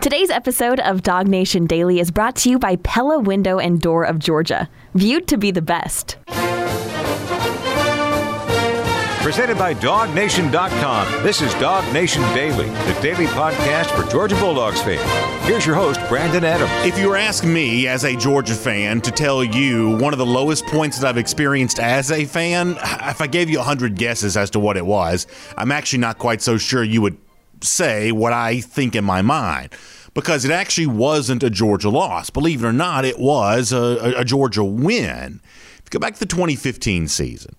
Today's episode of DawgNation Daily is brought to you by Pella Window and Door of Georgia, viewed to be the best. Presented by DawgNation.com. This is DawgNation Daily, the daily podcast for Georgia Bulldogs fans. Here's your host, Brandon Adams. If you were asking me as a Georgia fan to tell you one of the lowest points that I've experienced as a fan, if I gave you 100 guesses as to what it was, I'm actually not quite so sure you would say what I think in my mind because it actually wasn't a Georgia loss. Believe it or not, it was a, a, Georgia win. If you go back to the 2015 season,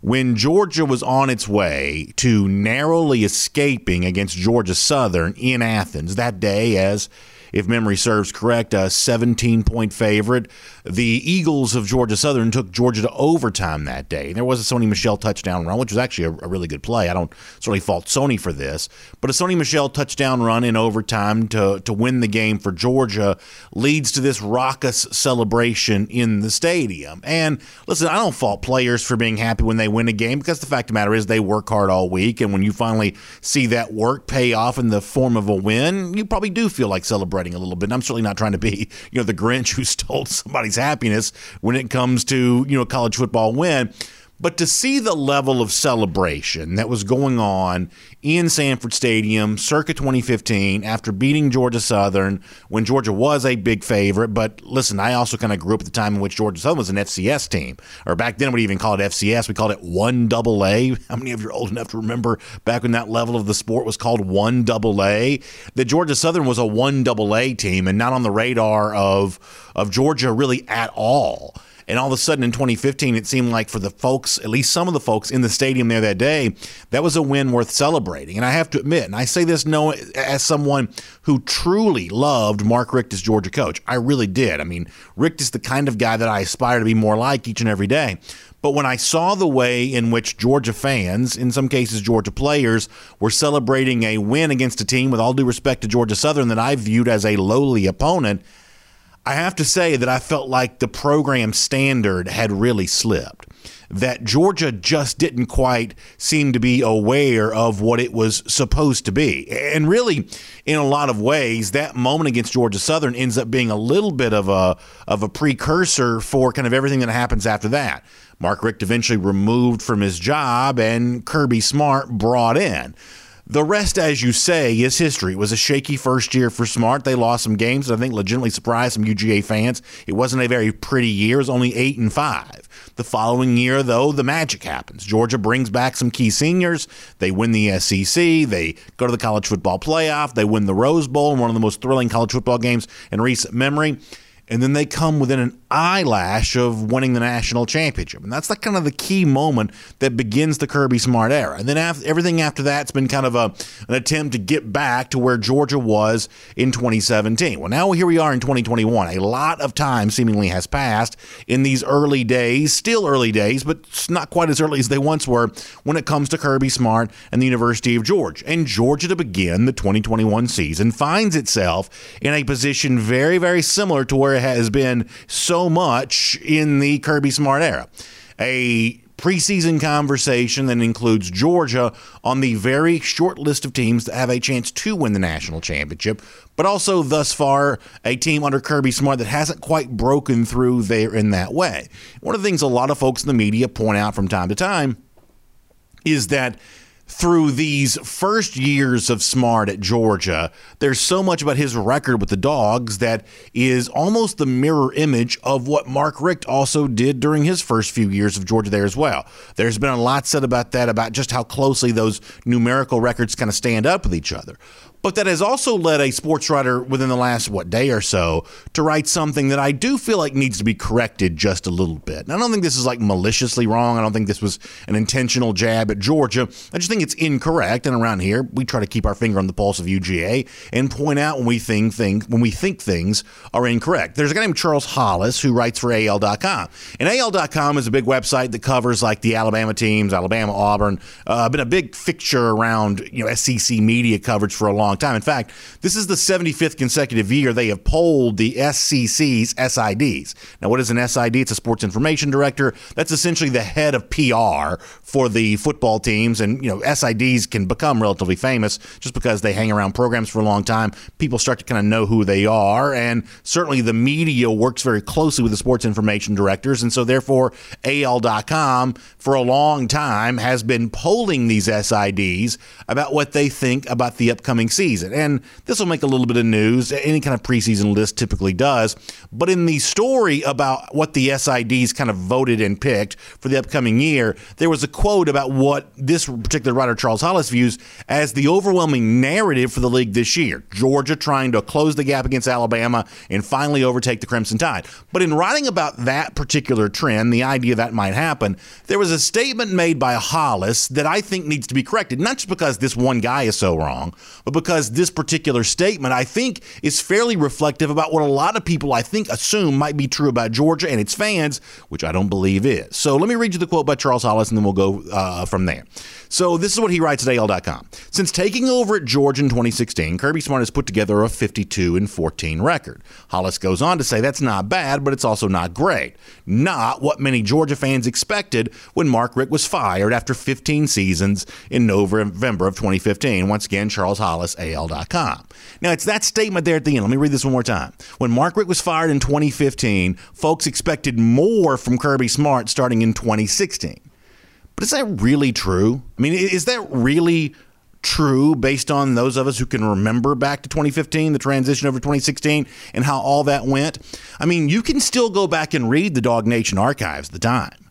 when Georgia was on its way to narrowly escaping against Georgia Southern in Athens that day as if memory serves correct, a 17 point favorite. The Eagles of Georgia Southern took Georgia to overtime that day. There was a Sony Michel touchdown run, which was actually a, a really good play. I don't certainly fault Sony for this, but a Sony Michel touchdown run in overtime to, to win the game for Georgia leads to this raucous celebration in the stadium. And listen, I don't fault players for being happy when they win a game because the fact of the matter is they work hard all week. And when you finally see that work pay off in the form of a win, you probably do feel like celebrating a little bit. And I'm certainly not trying to be, you know, the Grinch who stole somebody's happiness when it comes to, you know, college football win. But to see the level of celebration that was going on in Sanford Stadium circa 2015 after beating Georgia Southern when Georgia was a big favorite. But listen, I also kind of grew up at the time in which Georgia Southern was an FCS team. Or back then, we even call it FCS. We called it 1 double A. How many of you are old enough to remember back when that level of the sport was called 1 double A? That Georgia Southern was a 1 double A team and not on the radar of, of Georgia really at all. And all of a sudden in 2015, it seemed like for the folks, at least some of the folks in the stadium there that day, that was a win worth celebrating. And I have to admit, and I say this no, as someone who truly loved Mark Richt as Georgia coach. I really did. I mean, Richt is the kind of guy that I aspire to be more like each and every day. But when I saw the way in which Georgia fans, in some cases Georgia players, were celebrating a win against a team, with all due respect to Georgia Southern, that I viewed as a lowly opponent, I have to say that I felt like the program standard had really slipped. That Georgia just didn't quite seem to be aware of what it was supposed to be. And really, in a lot of ways, that moment against Georgia Southern ends up being a little bit of a of a precursor for kind of everything that happens after that. Mark Richt eventually removed from his job and Kirby Smart brought in. The rest, as you say, is history. It was a shaky first year for Smart. They lost some games that I think legitimately surprised some UGA fans. It wasn't a very pretty year. It was only eight and five. The following year, though, the magic happens. Georgia brings back some key seniors. They win the SEC. They go to the college football playoff. They win the Rose Bowl, one of the most thrilling college football games in recent memory and then they come within an eyelash of winning the national championship. And that's the kind of the key moment that begins the Kirby Smart era. And then after, everything after that's been kind of a, an attempt to get back to where Georgia was in 2017. Well, now here we are in 2021. A lot of time seemingly has passed in these early days, still early days, but not quite as early as they once were when it comes to Kirby Smart and the University of Georgia. And Georgia to begin the 2021 season finds itself in a position very, very similar to where it has been so much in the Kirby Smart era. A preseason conversation that includes Georgia on the very short list of teams that have a chance to win the national championship, but also thus far a team under Kirby Smart that hasn't quite broken through there in that way. One of the things a lot of folks in the media point out from time to time is that through these first years of Smart at Georgia, there's so much about his record with the Dogs that is almost the mirror image of what Mark Richt also did during his first few years of Georgia there as well. There's been a lot said about that, about just how closely those numerical records kind of stand up with each other but that has also led a sports writer within the last what day or so to write something that I do feel like needs to be corrected just a little bit. And I don't think this is like maliciously wrong. I don't think this was an intentional jab at Georgia. I just think it's incorrect. And around here, we try to keep our finger on the pulse of UGA and point out when we think things when we think things are incorrect. There's a guy named Charles Hollis who writes for AL.com, and AL.com is a big website that covers like the Alabama teams, Alabama, Auburn. Uh, been a big fixture around you know SEC media coverage for a long long time. In fact, this is the 75th consecutive year they have polled the SEC's SIDs. Now, what is an SID? It's a sports information director. That's essentially the head of PR for the football teams. And, you know, SIDs can become relatively famous just because they hang around programs for a long time. People start to kind of know who they are. And certainly the media works very closely with the sports information directors. And so, therefore, AL.com for a long time has been polling these SIDs about what they think about the upcoming season. And this will make a little bit of news. Any kind of preseason list typically does. But in the story about what the SIDs kind of voted and picked for the upcoming year, there was a quote about what this particular writer, Charles Hollis, views as the overwhelming narrative for the league this year. Georgia trying to close the gap against Alabama and finally overtake the Crimson Tide. But in writing about that particular trend, the idea that might happen, there was a statement made by Hollis that I think needs to be corrected, not just because this one guy is so wrong, but because this particular statement, I think, is fairly reflective about what a lot of people, I think, assume might be true about Georgia and its fans, which I don't believe is. So let me read you the quote by Charles Hollis, and then we'll go uh, from there. So this is what he writes at AL.com. Since taking over at Georgia in 2016, Kirby Smart has put together a 52 and 14 record. Hollis goes on to say that's not bad, but it's also not great. Not what many Georgia fans expected when Mark Richt was fired after 15 seasons in November of 2015. Once again, Charles Hollis, AL.com. Now, it's that statement there at the end. Let me read this one more time. When Mark Richt was fired in 2015, folks expected more from Kirby Smart starting in 2016. But is that really true? I mean, is that really true based on those of us who can remember back to 2015, the transition over 2016, and how all that went? I mean, you can still go back and read the DawgNation archives at the time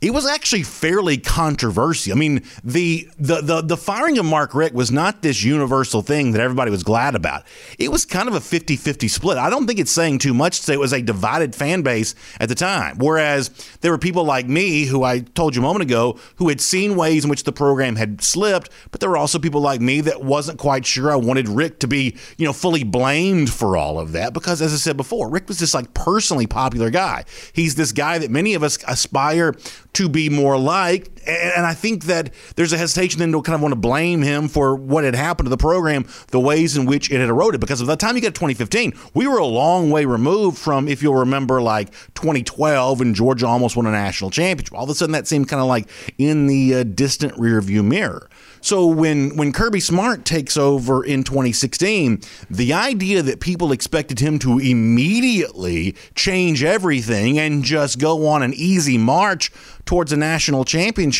it was actually fairly controversial. I mean, the, the the the firing of Mark Richt was not this universal thing that everybody was glad about. It was kind of a 50-50 split. I don't think it's saying too much to say it was a divided fan base at the time. Whereas there were people like me who I told you a moment ago who had seen ways in which the program had slipped, but there were also people like me that wasn't quite sure I wanted Richt to be, you know, fully blamed for all of that because as I said before, Rick was this like personally popular guy. He's this guy that many of us aspire to be more like. And I think that there's a hesitation then to kind of want to blame him for what had happened to the program, the ways in which it had eroded. Because by the time you get to 2015, we were a long way removed from, if you'll remember, like 2012 when Georgia almost won a national championship. All of a sudden, that seemed kind of like in the uh, distant rearview mirror. So when when Kirby Smart takes over in 2016, the idea that people expected him to immediately change everything and just go on an easy march towards a national championship,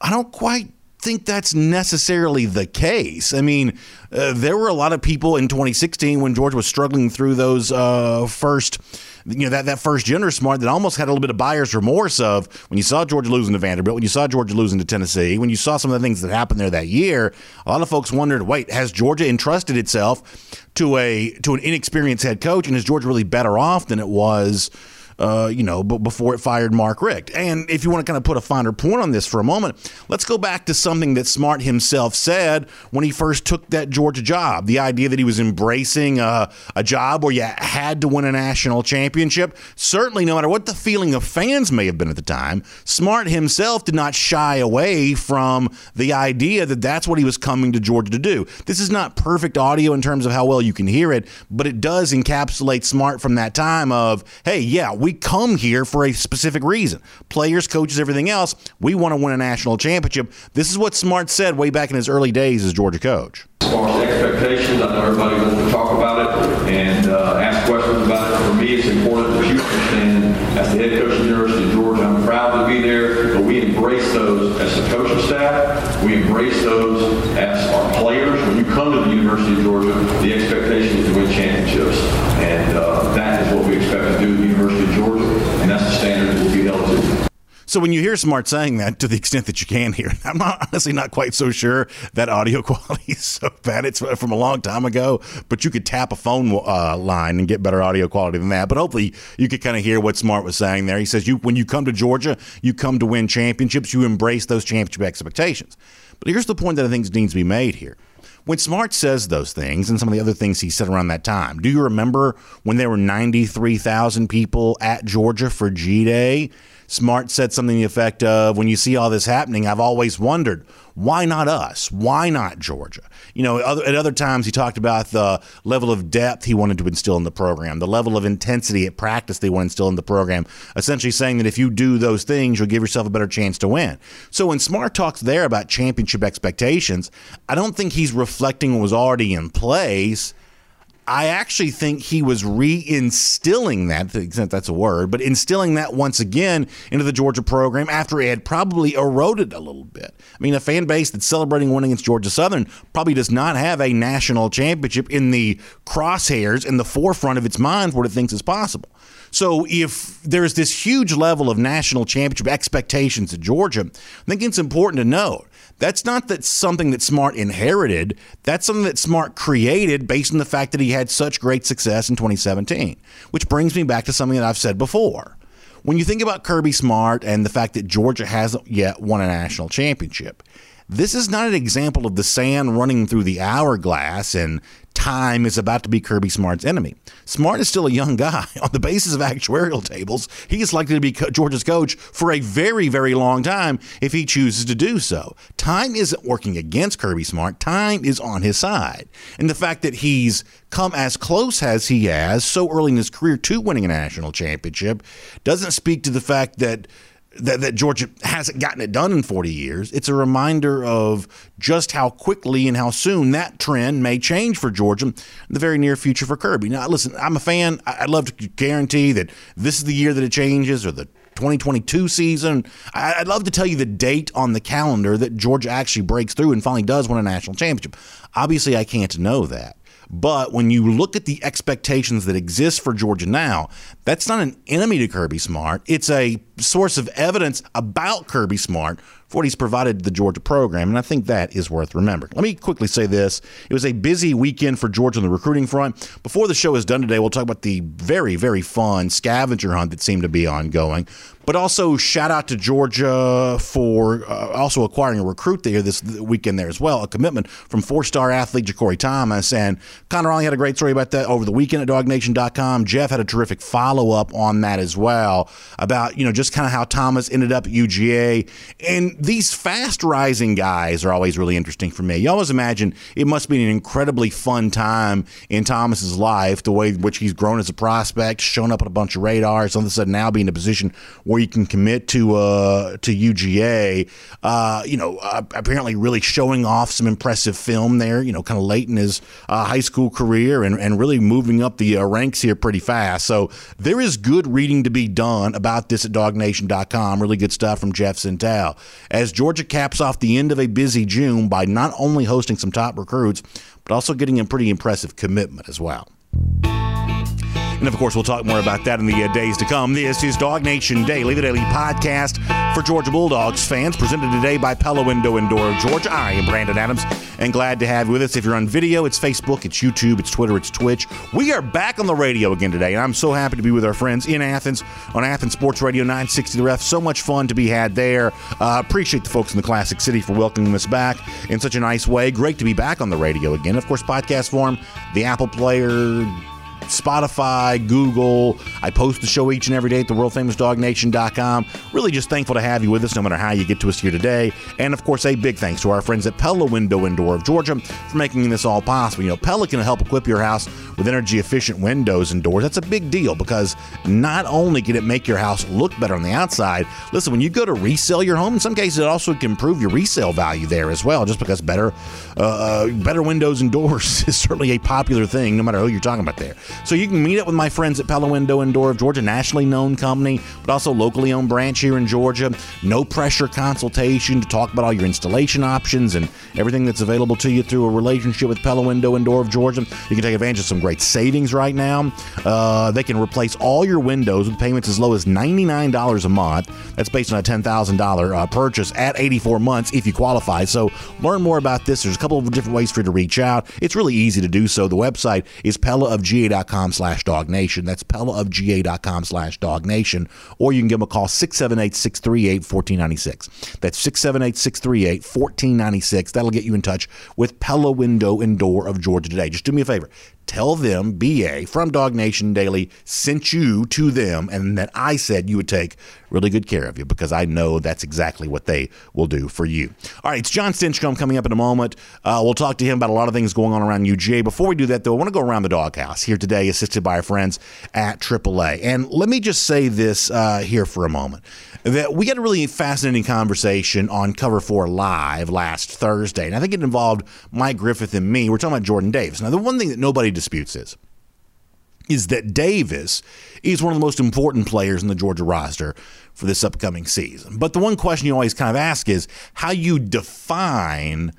I don't quite think that's necessarily the case. I mean, uh, there were a lot of people in 2016 when George was struggling through those uh, first you know that that first gender smart that almost had a little bit of buyer's remorse of when you saw Georgia losing to Vanderbilt, when you saw Georgia losing to Tennessee, when you saw some of the things that happened there that year. A lot of folks wondered, wait, has Georgia entrusted itself to a to an inexperienced head coach, and is Georgia really better off than it was? Uh, you know, but before it fired Mark Richt. And if you want to kind of put a finer point on this for a moment, let's go back to something that Smart himself said when he first took that Georgia job. The idea that he was embracing a, a job where you had to win a national championship. Certainly, no matter what the feeling of fans may have been at the time, Smart himself did not shy away from the idea that that's what he was coming to Georgia to do. This is not perfect audio in terms of how well you can hear it, but it does encapsulate Smart from that time of, hey, yeah, we come here for a specific reason. Players, coaches, everything else. We want to win a national championship. This is what Smart said way back in his early days as Georgia coach. As far as expectations, I know everybody wants to talk about it and uh, ask questions about it. For me, it's important that you understand, as the head coach of the University of Georgia, I'm proud to be there, but we embrace those as the coaching staff. We embrace those as our players. When you come to the University of Georgia, the expectation is to win championships. And uh, that is what we expect to do at the University of Georgia, and that's the standard that we'll be held to. So when you hear Smart saying that, to the extent that you can hear, I'm not, honestly not quite so sure that audio quality is so bad. It's from a long time ago, but you could tap a phone uh, line and get better audio quality than that. But hopefully, you could kind of hear what Smart was saying there. He says, "You when you come to Georgia, you come to win championships. You embrace those championship expectations." But here's the point that I think needs to be made here. When Smart says those things and some of the other things he said around that time, do you remember when there were 93,000 people at Georgia for G Day? Smart said something to the effect of, when you see all this happening, I've always wondered, why not us? Why not Georgia? You know, at other times he talked about the level of depth he wanted to instill in the program, the level of intensity at practice they want to instill in the program, essentially saying that if you do those things, you'll give yourself a better chance to win. So when Smart talks there about championship expectations, I don't think he's reflecting what was already in place. I actually think he was reinstilling that, to the extent that's a word, but instilling that once again into the Georgia program after it had probably eroded a little bit. I mean, a fan base that's celebrating winning against Georgia Southern probably does not have a national championship in the crosshairs, in the forefront of its mind, for what it thinks is possible. So if there's this huge level of national championship expectations at Georgia, I think it's important to note that's not that something that Smart inherited. That's something that Smart created based on the fact that he had such great success in 2017. Which brings me back to something that I've said before. When you think about Kirby Smart and the fact that Georgia hasn't yet won a national championship, this is not an example of the sand running through the hourglass and time is about to be Kirby Smart's enemy. Smart is still a young guy. On the basis of actuarial tables, he is likely to be Georgia's coach for a very, very long time if he chooses to do so. Time isn't working against Kirby Smart, time is on his side. And the fact that he's come as close as he has so early in his career to winning a national championship doesn't speak to the fact that that, that Georgia hasn't gotten it done in 40 years. It's a reminder of just how quickly and how soon that trend may change for Georgia in the very near future for Kirby. Now, listen, I'm a fan. I'd love to guarantee that this is the year that it changes or the 2022 season. I'd love to tell you the date on the calendar that Georgia actually breaks through and finally does win a national championship. Obviously, I can't know that. But when you look at the expectations that exist for Georgia now, that's not an enemy to Kirby Smart. It's a source of evidence about Kirby Smart for what he's provided the Georgia program, and I think that is worth remembering. Let me quickly say this. It was a busy weekend for Georgia on the recruiting front. Before the show is done today, we'll talk about the very, very fun scavenger hunt that seemed to be ongoing. But also, shout out to Georgia for uh, also acquiring a recruit there this weekend there as well, a commitment from four-star athlete Ja'Cory Thomas. And Connor Ronley had a great story about that over the weekend at DawgNation.com. Jeff had a terrific follow-up on that as well about, you know, just kind of how Thomas ended up at UGA. And these fast-rising guys are always really interesting for me. You always imagine it must be an incredibly fun time in Thomas's life, the way in which he's grown as a prospect, shown up on a bunch of radars, all of a sudden now being in a position where you can commit to uh, to UGA. Uh, you know, uh, apparently really showing off some impressive film there. You know, kind of late in his uh, high school career and, and really moving up the uh, ranks here pretty fast. So there is good reading to be done about this at DawgNation.com. Really good stuff from Jeff Sentell. As Georgia caps off the end of a busy June by not only hosting some top recruits, but also getting a pretty impressive commitment as well. And of course, we'll talk more about that in the uh, days to come. This is DawgNation Daily, the daily podcast for Georgia Bulldogs fans, presented today by Pella Window and Door of Georgia. I am Brandon Adams, and glad to have you with us. If you're on video, it's Facebook, it's YouTube, it's Twitter, it's Twitch. We are back on the radio again today, and I'm so happy to be with our friends in Athens on Athens Sports Radio 960 The Ref. So much fun to be had there. Uh, appreciate the folks in the Classic City for welcoming us back in such a nice way. Great to be back on the radio again. Of course, podcast form, the Apple Player, Spotify, Google. I post the show each and every day at the world famous DawgNation.com. Really just thankful to have you with us no matter how you get to us here today. And of course, a big thanks to our friends at Pella Window and Door of Georgia for making this all possible. You know, Pella can help equip your house with energy efficient windows and doors. That's a big deal because not only can it make your house look better on the outside, listen, when you go to resell your home, in some cases it also can improve your resale value there as well, just because better uh, uh better windows and doors is certainly a popular thing no matter who you're talking about there. So you can meet up with my friends at Pella Window and Door of Georgia, nationally known company, but also locally owned branch here in Georgia. No pressure consultation to talk about all your installation options and everything that's available to you through a relationship with Pella Window and Door of Georgia. You can take advantage of some great savings right now. Uh, they can replace all your windows with payments as low as $99 a month. That's based on a $10,000 uh, purchase at 84 months if you qualify. So learn more about this. There's a couple of different ways for you to reach out. It's really easy to do so. The website is pellaofga.com pellaofga.com slash dognation. That's pellaofga.com slash dognation. Or you can give them a call 678 638 1496. That's 678 638 1496. That'll get you in touch with Pella Window and Door of Georgia today. Just do me a favor tell them BA from DawgNation Daily sent you to them and that I said you would take really good care of you because I know that's exactly what they will do for you. All right, it's John Stinchcomb coming up in a moment. Uh, we'll talk to him about a lot of things going on around UGA. Before we do that, though, I want to go around the doghouse here today, assisted by our friends at AAA. And let me just say this uh, here for a moment that we had a really fascinating conversation on Cover 4 Live last Thursday. And I think it involved Mike Griffith and me. We're talking about Jordan Davis. Now, the one thing that nobody disputes is is that Davis is one of the most important players in the Georgia roster for this upcoming season. But the one question you always kind of ask is how you define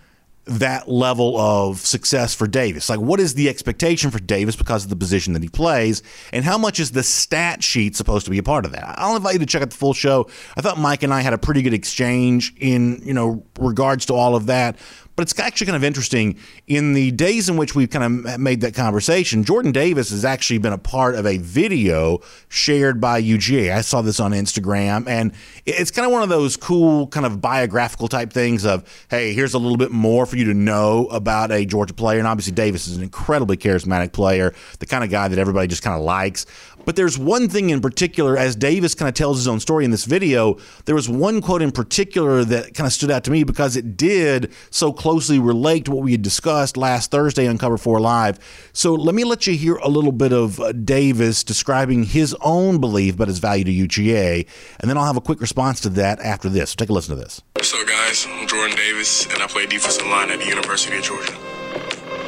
that level of success for Davis? Like, what is the expectation for Davis because of the position that he plays? And how much is the stat sheet supposed to be a part of that? I'll invite you to check out the full show. I thought Mike and I had a pretty good exchange in, you know, regards to all of that. But it's actually kind of interesting in the days in which we've kind of made that conversation. Jordan Davis has actually been a part of a video shared by UGA. I saw this on Instagram, and it's kind of one of those cool, kind of biographical type things of, hey, here's a little bit more for you to know about a Georgia player. And obviously, Davis is an incredibly charismatic player, the kind of guy that everybody just kind of likes. But there's one thing in particular, as Davis kind of tells his own story in this video, there was one quote in particular that kind of stood out to me because it did so closely relate to what we had discussed last Thursday on Cover 4 Live. So let me let you hear a little bit of uh, Davis describing his own belief about his value to UGA, and then I'll have a quick response to that after this. Take a listen to this. What's up, guys? I'm Jordan Davis, and I play defensive line at the University of Georgia.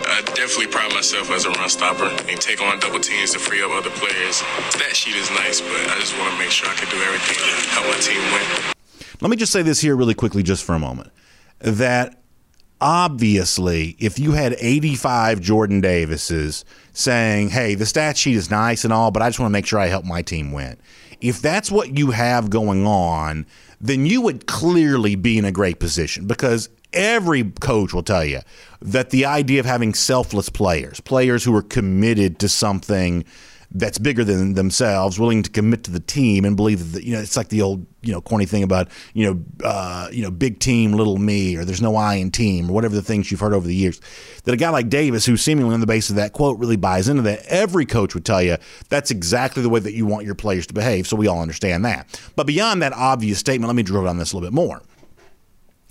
I definitely pride myself as a run stopper and take on double teams to free up other players. That sheet is nice, but I just want to make sure I can do everything to help my team win. Let me just say this here really quickly, just for a moment. That obviously, if you had 85 Jordan Davises saying, hey, the stat sheet is nice and all, but I just want to make sure I help my team win. If that's what you have going on, then you would clearly be in a great position because every coach will tell you that the idea of having selfless players, players who are committed to something that's bigger than themselves, willing to commit to the team and believe that you know it's like the old you know corny thing about you know uh, you know big team, little me, or there's no I in team, or whatever the things you've heard over the years. That a guy like Davis, who seemingly on the basis of that quote really buys into that, every coach would tell you that's exactly the way that you want your players to behave. So we all understand that. But beyond that obvious statement, let me drill down this a little bit more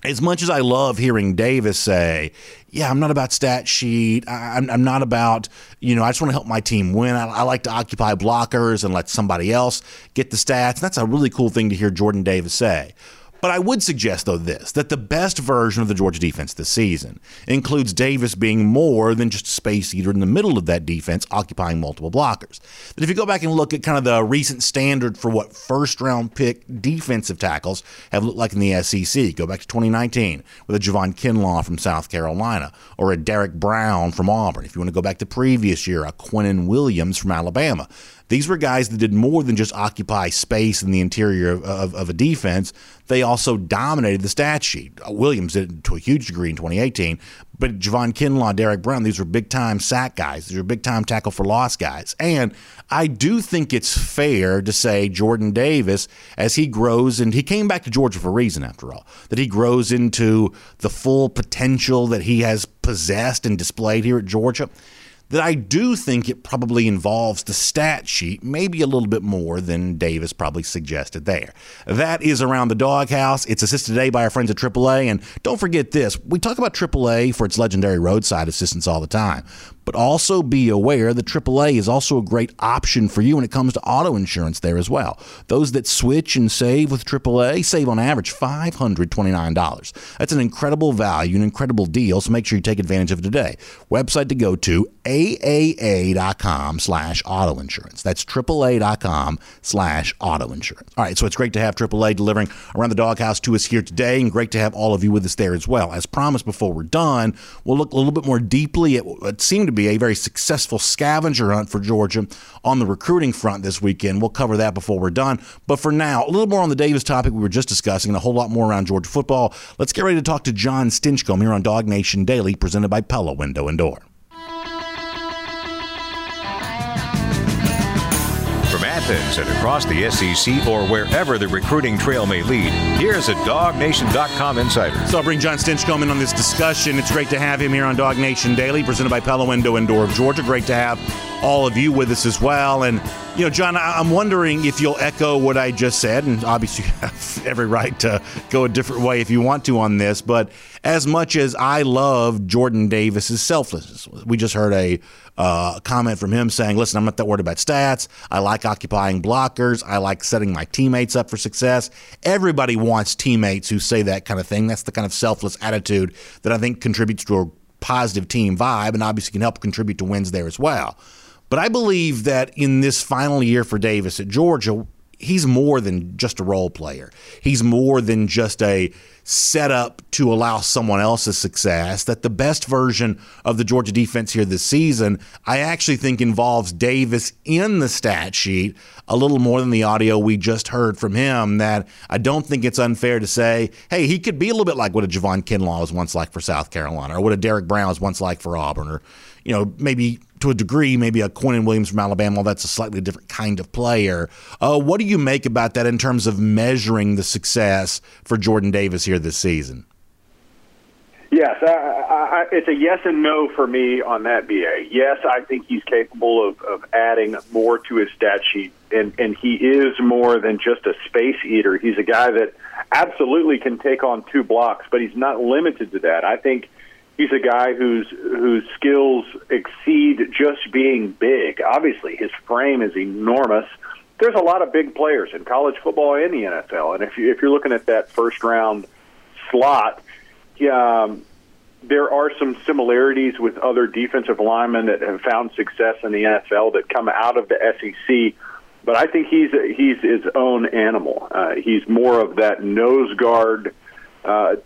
as much as I love hearing Davis say, "Yeah, I'm not about stat sheet. I, am not about you know. I just want to help my team win. I, I, like to occupy blockers and let somebody else get the stats." That's a really cool thing to hear Jordan Davis say. But I would suggest, though, this that the best version of the Georgia defense this season includes Davis being more than just a space eater in the middle of that defense, occupying multiple blockers. That if you go back and look at kind of the recent standard for what first round pick defensive tackles have looked like in the SEC, go back to 2019 with a Javon Kinlaw from South Carolina or a Derrick Brown from Auburn. If you want to go back to previous year, a Quinnen Williams from Alabama. These were guys that did more than just occupy space in the interior of, of, of, a defense. They also dominated the stat sheet. Uh, Williams did to a huge degree in 2018, but Javon Kinlaw, Derrick Brown, these were big time sack guys. These were big time tackle for loss guys. And I do think it's fair to say Jordan Davis, as he grows, and he came back to Georgia for a reason, after all, that he grows into the full potential that he has possessed and displayed here at Georgia that I do think it probably involves the stat sheet, maybe a little bit more than Davis probably suggested there. That is Around the Doghouse. It's assisted today by our friends at AAA. And don't forget this we talk about AAA for its legendary roadside assistance all the time. But also be aware that AAA is also a great option for you when it comes to auto insurance there as well. Those that switch and save with AAA save on average $529. That's an incredible value, an incredible deal, so make sure you take advantage of it today. Website to go to AAA.com slash auto insurance. That's AAA.com slash auto insurance. All right, so it's great to have AAA delivering around the doghouse to us here today, and great to have all of you with us there as well. As promised before we're done, we'll look a little bit more deeply at what seemed to be a very successful scavenger hunt for Georgia on the recruiting front this weekend. We'll cover that before we're done. But for now, a little more on the Davis topic we were just discussing and a whole lot more around Georgia football. Let's get ready to talk to John Stinchcomb here on DawgNation Daily, presented by Pella Window and Door. Athens and across the SEC or wherever the recruiting trail may lead. Here's a DawgNation.com insider. So I'll bring John Stinchcomb in on this discussion. It's great to have him here on DawgNation Daily, presented by Pella Window and Door of Georgia. Great to have all of you with us as well. And, you know, John, I'm wondering if you'll echo what I just said, and obviously you have every right to go a different way if you want to on this, but as much as I love Jordan Davis's selflessness, we just heard a uh, comment from him saying, listen, I'm not that worried about stats. I like occupying blockers. I like setting my teammates up for success. Everybody wants teammates who say that kind of thing. That's the kind of selfless attitude that I think contributes to a positive team vibe and obviously can help contribute to wins there as well. But I believe that in this final year for Davis at Georgia, he's more than just a role player. He's more than just a setup to allow someone else's success. That the best version of the Georgia defense here this season, I actually think involves Davis in the stat sheet a little more than the audio we just heard from him. That I don't think it's unfair to say, hey, he could be a little bit like what a Javon Kinlaw was once like for South Carolina, or what a Derrick Brown was once like for Auburn, or you know maybe to a degree, maybe a Quinnen Williams from Alabama, well, that's a slightly different kind of player. Uh, what do you make about that in terms of measuring the success for Jordan Davis here this season? Yes, I, I, it's a yes and no for me on that, BA. Yes, I think he's capable of, of adding more to his stat sheet, and, and he is more than just a space eater. He's a guy that absolutely can take on two blocks, but he's not limited to that. I think he's a guy whose whose skills exceed just being big. Obviously, his frame is enormous. There's a lot of big players in college football and the NFL, and if you if you're looking at that first round slot, um, there are some similarities with other defensive linemen that have found success in the NFL that come out of the SEC. But I think he's he's his own animal. Uh, he's more of that nose guard. Uh,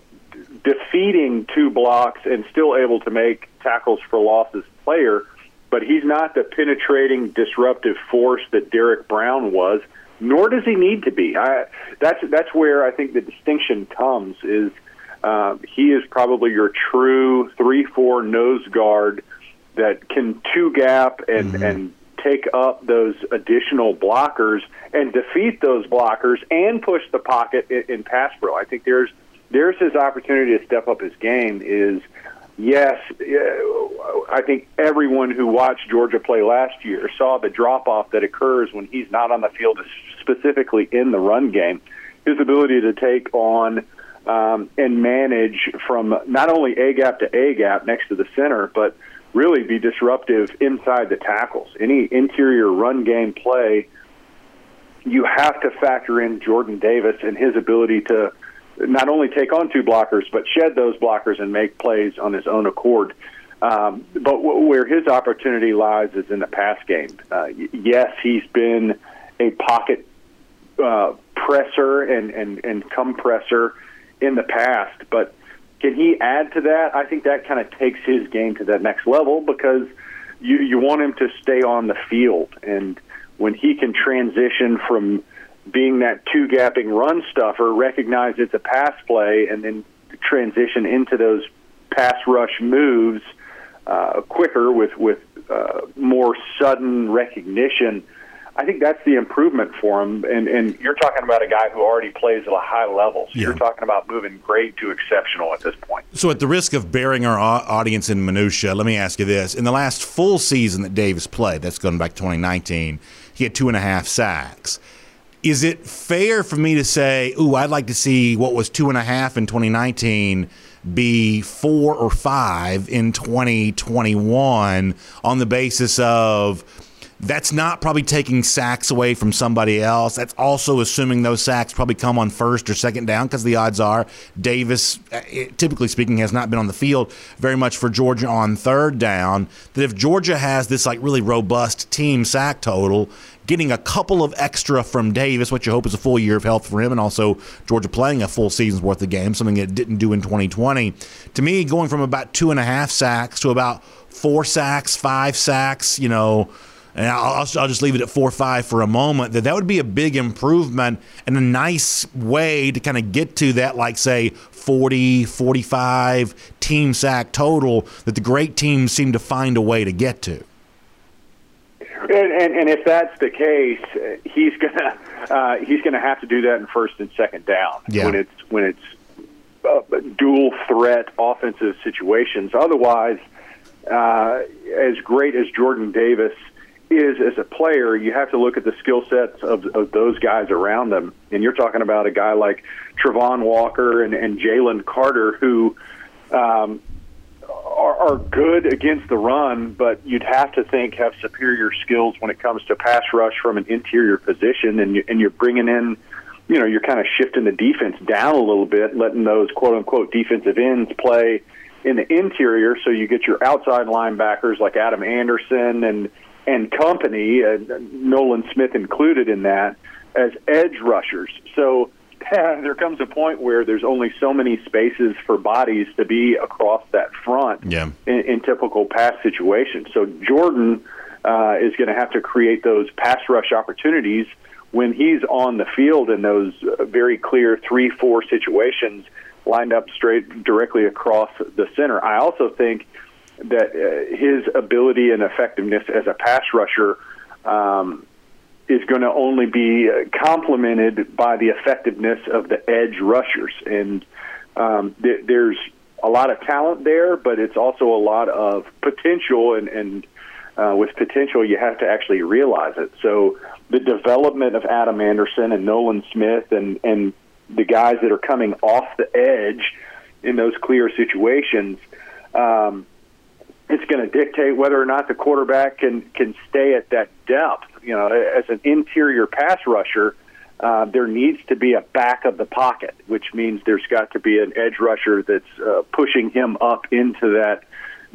defeating two blocks and still able to make tackles for losses player, but he's not the penetrating, disruptive force that Derrick Brown was. Nor does he need to be. I, that's that's where I think the distinction comes. Is uh, he is probably your true three-four nose guard that can two gap and mm-hmm. and take up those additional blockers and defeat those blockers and push the pocket in, in pass pro. I think there's there's his opportunity to step up his game. Is yes, I think everyone who watched Georgia play last year saw the drop off that occurs when he's not on the field, specifically in the run game. His ability to take on um, and manage from not only A gap to A gap next to the center, but really be disruptive inside the tackles. Any interior run game play, you have to factor in Jordan Davis and his ability to not only take on two blockers, but shed those blockers and make plays on his own accord. Um, but w- where his opportunity lies is in the pass game. Uh, yes, he's been a pocket uh, presser and, and, and compressor in the past, but can he add to that? I think that kind of takes his game to that next level because you, you want him to stay on the field. And when he can transition from being that two gapping run stuffer, recognize it's a pass play, and then transition into those pass rush moves uh, quicker with with uh, more sudden recognition. I think that's the improvement for him. And and you're talking about a guy who already plays at a high level. So yeah. You're talking about moving great to exceptional at this point. So, at the risk of bearing our audience in minutia, let me ask you this: In the last full season that Davis played, that's going back to 2019, he had two and a half sacks is it fair for me to say, ooh, I'd like to see what was two and a half in 2019 be four or five in 2021 on the basis of that's not probably taking sacks away from somebody else. That's also assuming those sacks probably come on first or second down because the odds are Davis, uh, typically speaking, has not been on the field very much for Georgia on third down. That if Georgia has this like really robust team sack total, getting a couple of extra from Davis, what you hope is a full year of health for him, and also Georgia playing a full season's worth of games, something it didn't do in 2020. To me, going from about two and a half sacks to about four sacks, five sacks, you know and I'll, I'll, just leave it at four five for a moment, that that would be a big improvement and a nice way to kind of get to that, like, say, 40, 45 team sack total that the great teams seem to find a way to get to. And, and, and if that's the case, he's gonna uh, he's gonna have to do that in first and second down Yeah. when it's when it's uh, dual threat offensive situations. Otherwise, uh, as great as Jordan Davis is as a player, you have to look at the skill sets of, of those guys around them. And you're talking about a guy like Travon Walker and, and Jalen Carter, who um, are, are good against the run, but you'd have to think have superior skills when it comes to pass rush from an interior position, and you, and you're bringing in, you know, you're kind of shifting the defense down a little bit, letting those quote unquote defensive ends play in the interior, so you get your outside linebackers like Adam Anderson and and company, uh, Nolan Smith included in that, as edge rushers. So there comes a point where there's only so many spaces for bodies to be across that front Yeah. in, in typical pass situations. So Jordan uh, is going to have to create those pass rush opportunities when he's on the field in those uh, very clear three, four situations lined up straight directly across the center. I also think that uh, his ability and effectiveness as a pass rusher um, is going to only be uh, complemented by the effectiveness of the edge rushers. And um, th- there's a lot of talent there, but it's also a lot of potential. And, and uh, with potential, you have to actually realize it. So the development of Adam Anderson and Nolan Smith and, and the guys that are coming off the edge in those clear situations. Um, it's going to dictate whether or not the quarterback can can stay at that depth. You know, as an interior pass rusher, uh, there needs to be a back of the pocket, which means there's got to be an edge rusher that's uh, pushing him up into that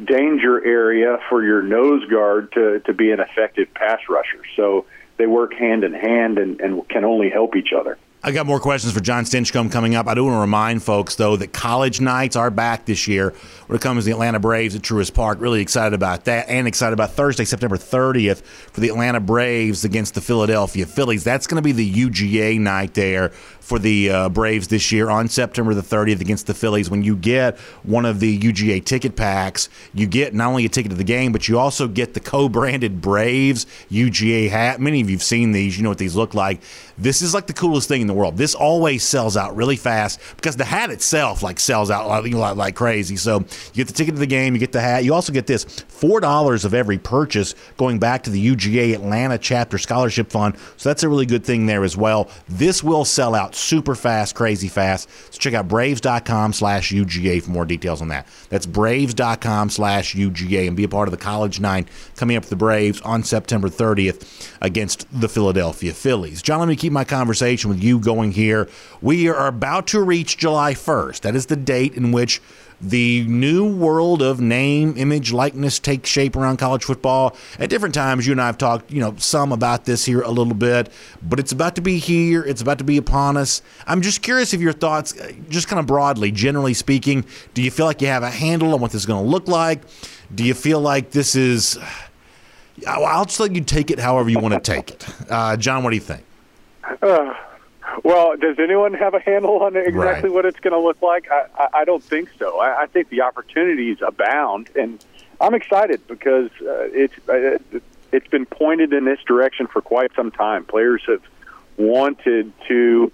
danger area for your nose guard to to be an effective pass rusher. So they work hand in hand and, and can only help each other. I got more questions for John Stinchcomb coming up. I do want to remind folks, though, that college nights are back this year when it comes to the Atlanta Braves at Truist Park. Really excited about that and excited about Thursday, September 30th for the Atlanta Braves against the Philadelphia Phillies. That's going to be the UGA night there for the uh, Braves this year on September the 30th against the Phillies. When you get one of the UGA ticket packs, you get not only a ticket to the game, but you also get the co branded Braves UGA hat. Many of you have seen these, you know what these look like. This is like the coolest thing in the world. This always sells out really fast because the hat itself like sells out like, like, crazy. So you get the ticket to the game, you get the hat. You also get this four dollars of every purchase going back to the UGA Atlanta Chapter Scholarship Fund. So that's a really good thing there as well. This will sell out super fast, crazy fast. So check out braves.com slash UGA for more details on that. That's braves.com slash UGA and be a part of the college nine coming up for the Braves on September 30th against the Philadelphia Phillies. John, let me keep my conversation with you going here. We are about to reach July 1st. That is the date in which the new world of name, image, likeness takes shape around college football. At different times, you and I have talked, you know, some about this here a little bit, but it's about to be here. It's about to be upon us. I'm just curious of your thoughts, uh, just kind of broadly, generally speaking. Do you feel like you have a handle on what this is going to look like? Do you feel like this is? I'll just let you take it however you want to take it. Uh, John, what do you think? Uh, well, does anyone have a handle on exactly Right. what it's going to look like? I, I, I don't think so. I, I think the opportunities abound, and I'm excited because uh, it's uh, it's been pointed in this direction for quite some time. Players have wanted to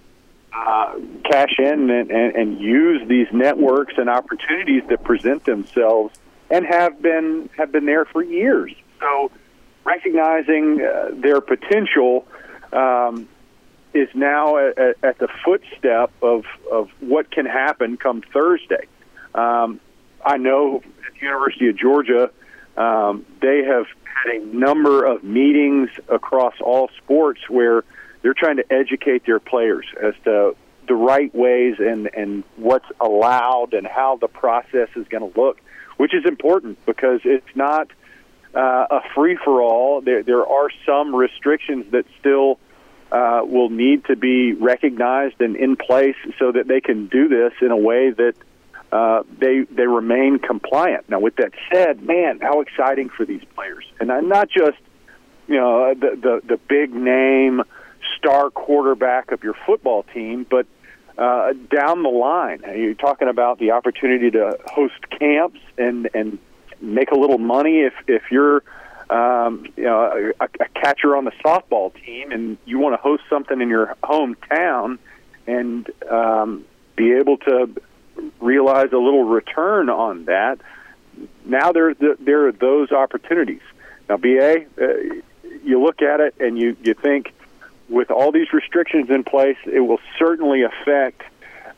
uh, cash in and, and, and use these networks and opportunities that present themselves, and have been have been there for years. So, recognizing uh, their potential. Um, is now at, at- the footstep of, of what can happen come Thursday. Um, I know at the University of Georgia, um, they have had a number of meetings across all sports where they're trying to educate their players as to the right ways and, and what's allowed and how the process is going to look, which is important because it's not uh, a free for all. There, there are some restrictions that still uh, will need to be recognized and in place so that they can do this in a way that uh, they they remain compliant. Now, with that said, man, how exciting for these players, and uh, not just you know the the, the big name star quarterback of your football team, but uh, down the line, you're talking about the opportunity to host camps and and make a little money if if you're um, you know, a, a catcher on the softball team, and you want to host something in your hometown and um, be able to realize a little return on that. Now there there are those opportunities. Now, BA, uh, you look at it and you you think with all these restrictions in place, it will certainly affect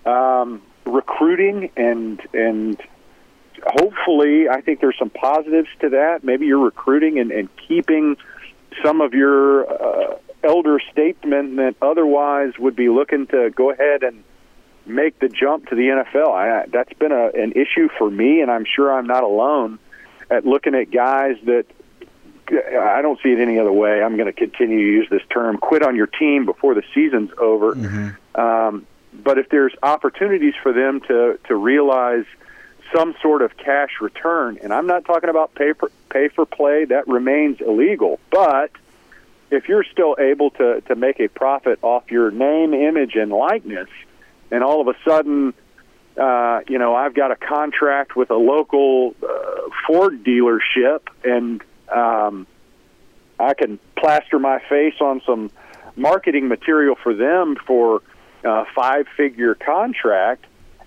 um, recruiting and and hopefully, I think there's some positives to that. Maybe you're recruiting and, and keeping some of your uh, elder statesmen that otherwise would be looking to go ahead and make the jump to the NFL. I, that's been a, an issue for me, and I'm sure I'm not alone at looking at guys that I don't see it any other way. I'm going to continue to use this term: quit on your team before the season's over. Mm-hmm. Um, but if there's opportunities for them to to realize some sort of cash return, and I'm not talking about pay for, pay for play that remains illegal, but if you're still able to to make a profit off your name, image, and likeness, and all of a sudden. Uh, you know, I've got a contract with a local uh, Ford dealership, and um, I can plaster my face on some marketing material for them for a five figure contract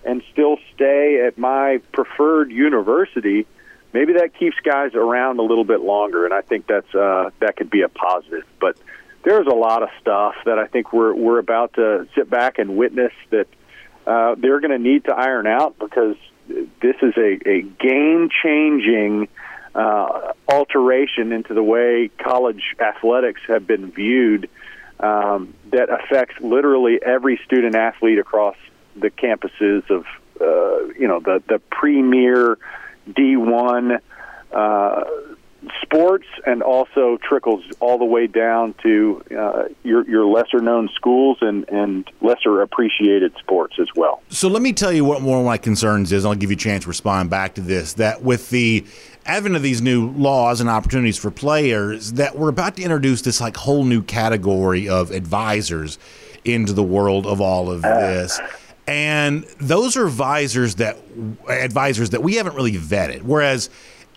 and still stay at my preferred university, maybe that keeps guys around a little bit longer, and I think that's uh, that could be a positive. But there's a lot of stuff that I think we're we're about to sit back and witness that uh, they're going to need to iron out because this is a, a game changing uh, alteration into the way college athletics have been viewed um, that affects literally every student athlete across the campuses of uh, you know the the premier D1 uh, sports and also trickles all the way down to uh, your your lesser known schools and and lesser appreciated sports as well. So let me tell you what one of my concerns is. I'll give you a chance to respond back to this. That with the advent of these new laws and opportunities for players, that we're about to introduce this like whole new category of advisors into the world of all of this. Uh and those are advisors that advisors that we haven't really vetted. Whereas,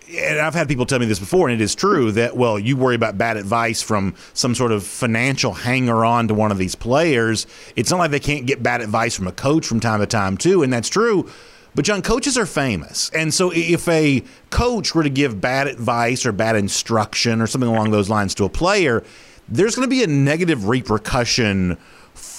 and I've had people tell me this before, and it is true that well, you worry about bad advice from some sort of financial hanger on to one of these players. It's not like they can't get bad advice from a coach from time to time too, and that's true. But Jon, coaches are famous, and so if a coach were to give bad advice or bad instruction or something along those lines to a player, there's going to be a negative repercussion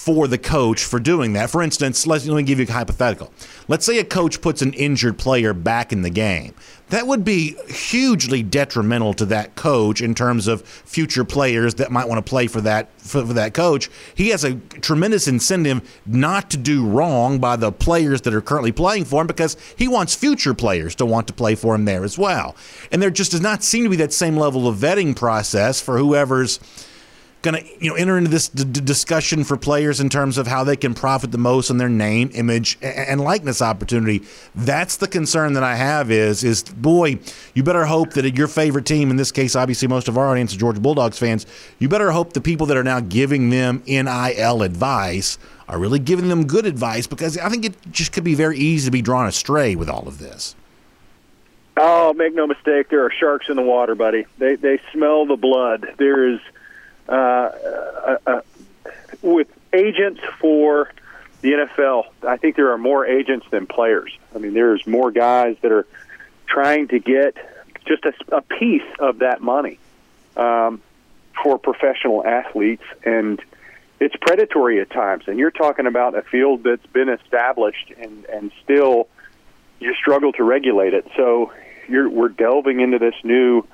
for the coach for doing that. For instance, let me give you a hypothetical. Let's say a coach puts an injured player back in the game. That would be hugely detrimental to that coach in terms of future players that might want to play for that for, for that coach. He has a tremendous incentive not to do wrong by the players that are currently playing for him because he wants future players to want to play for him there as well. And there just does not seem to be that same level of vetting process for whoever's going to you know enter into this d- discussion for players in terms of how they can profit the most on their name, image, and likeness opportunity. That's the concern that I have. Is is boy, you better hope that your favorite team, in this case, obviously most of our audience are Georgia Bulldogs fans. You better hope the people that are now giving them NIL advice are really giving them good advice because I think it just could be very easy to be drawn astray with all of this. Oh, make no mistake, there are sharks in the water, buddy. They they smell the blood. There is with agents for the NFL, I think there are more agents than players. I mean, there's more guys that are trying to get just a, a piece of that money um, for professional athletes, and it's predatory at times. And you're talking about a field that's been established, and and still you struggle to regulate it. So you're, we're delving into this new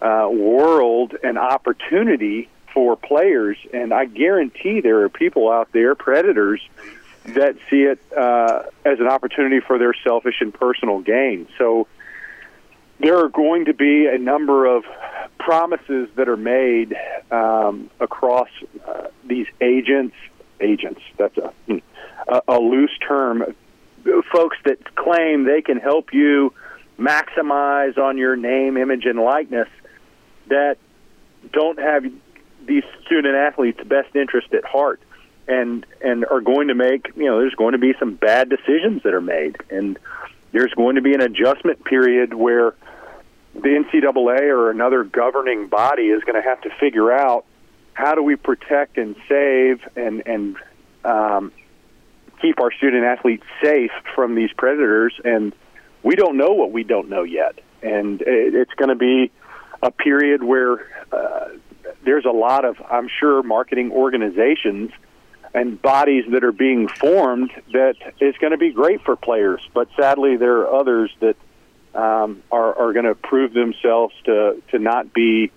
uh, world and opportunity for players, and I guarantee there are people out there, predators, that see it uh, as an opportunity for their selfish and personal gain. So there are going to be a number of promises that are made um, across uh, these agents. Agents, that's a, a, a loose term. Folks that claim they can help you maximize on your name, image, and likeness that don't have these student athletes' best interest at heart, and and are going to make you know there's going to be some bad decisions that are made, and there's going to be an adjustment period where the NCAA or another governing body is going to have to figure out how do we protect and save and and um, keep our student athletes safe from these predators. And we don't know what we don't know yet, and it, it's going to be a period where uh, there's a lot of, I'm sure, marketing organizations and bodies that are being formed that is going to be great for players. But sadly, there are others that um, are, are going to prove themselves to to not be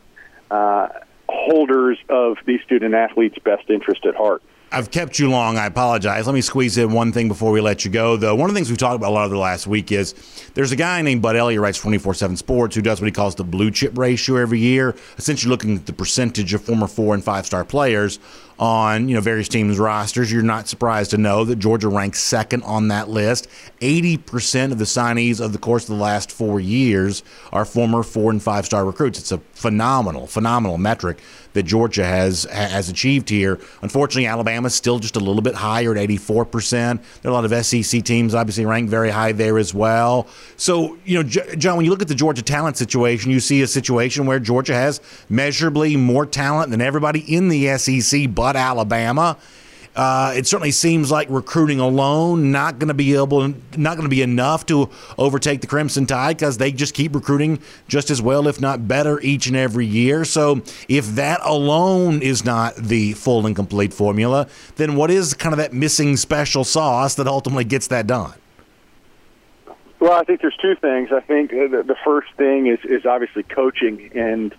uh, holders of these student athletes' best interest at heart. I've kept you long. I apologize. Let me squeeze in one thing before we let you go, though. One of the things we've talked about a lot over the last week is there's a guy named Bud Elliott, writes 24 7 Sports, who does what he calls the blue chip ratio every year, essentially looking at the percentage of former four and five star players on you know various teams' rosters. You're not surprised to know that Georgia ranks second on that list. 80% of the signees of the course of the last four years are former four and five star recruits. It's a phenomenal, phenomenal metric that Georgia has has achieved here. Unfortunately, Alabama's still just a little bit higher at 84%. There are a lot of SEC teams obviously ranked very high there as well. So, you know, Jon, when you look at the Georgia talent situation, you see a situation where Georgia has measurably more talent than everybody in the SEC but Alabama. Uh, it certainly seems like recruiting alone not going to be able, not going to be enough to overtake the Crimson Tide because they just keep recruiting just as well, if not better, each and every year. So if that alone is not the full and complete formula, then what is kind of that missing special sauce that ultimately gets that done? Well, I think there's two things. I think the first thing is is obviously coaching and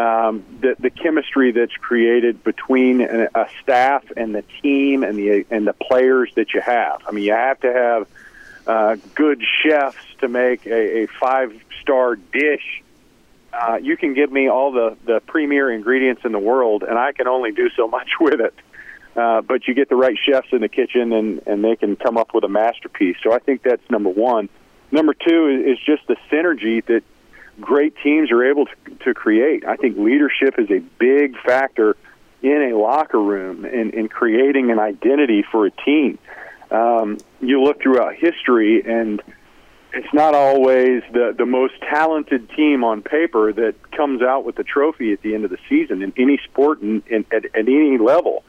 um, the the chemistry that's created between a, a staff and the team and the and the players that you have. I mean, you have to have uh, good chefs to make a, a five star dish. Uh, you can give me all the the premier ingredients in the world, and I can only do so much with it. Uh, but you get the right chefs in the kitchen, and and they can come up with a masterpiece. So I think that's number one. Number two is just the synergy that great teams are able to, to create. I think leadership is a big factor in a locker room in, in creating an identity for a team. Um, you look throughout history, and it's not always the, the most talented team on paper that comes out with the trophy at the end of the season in any sport and, and at, at any level.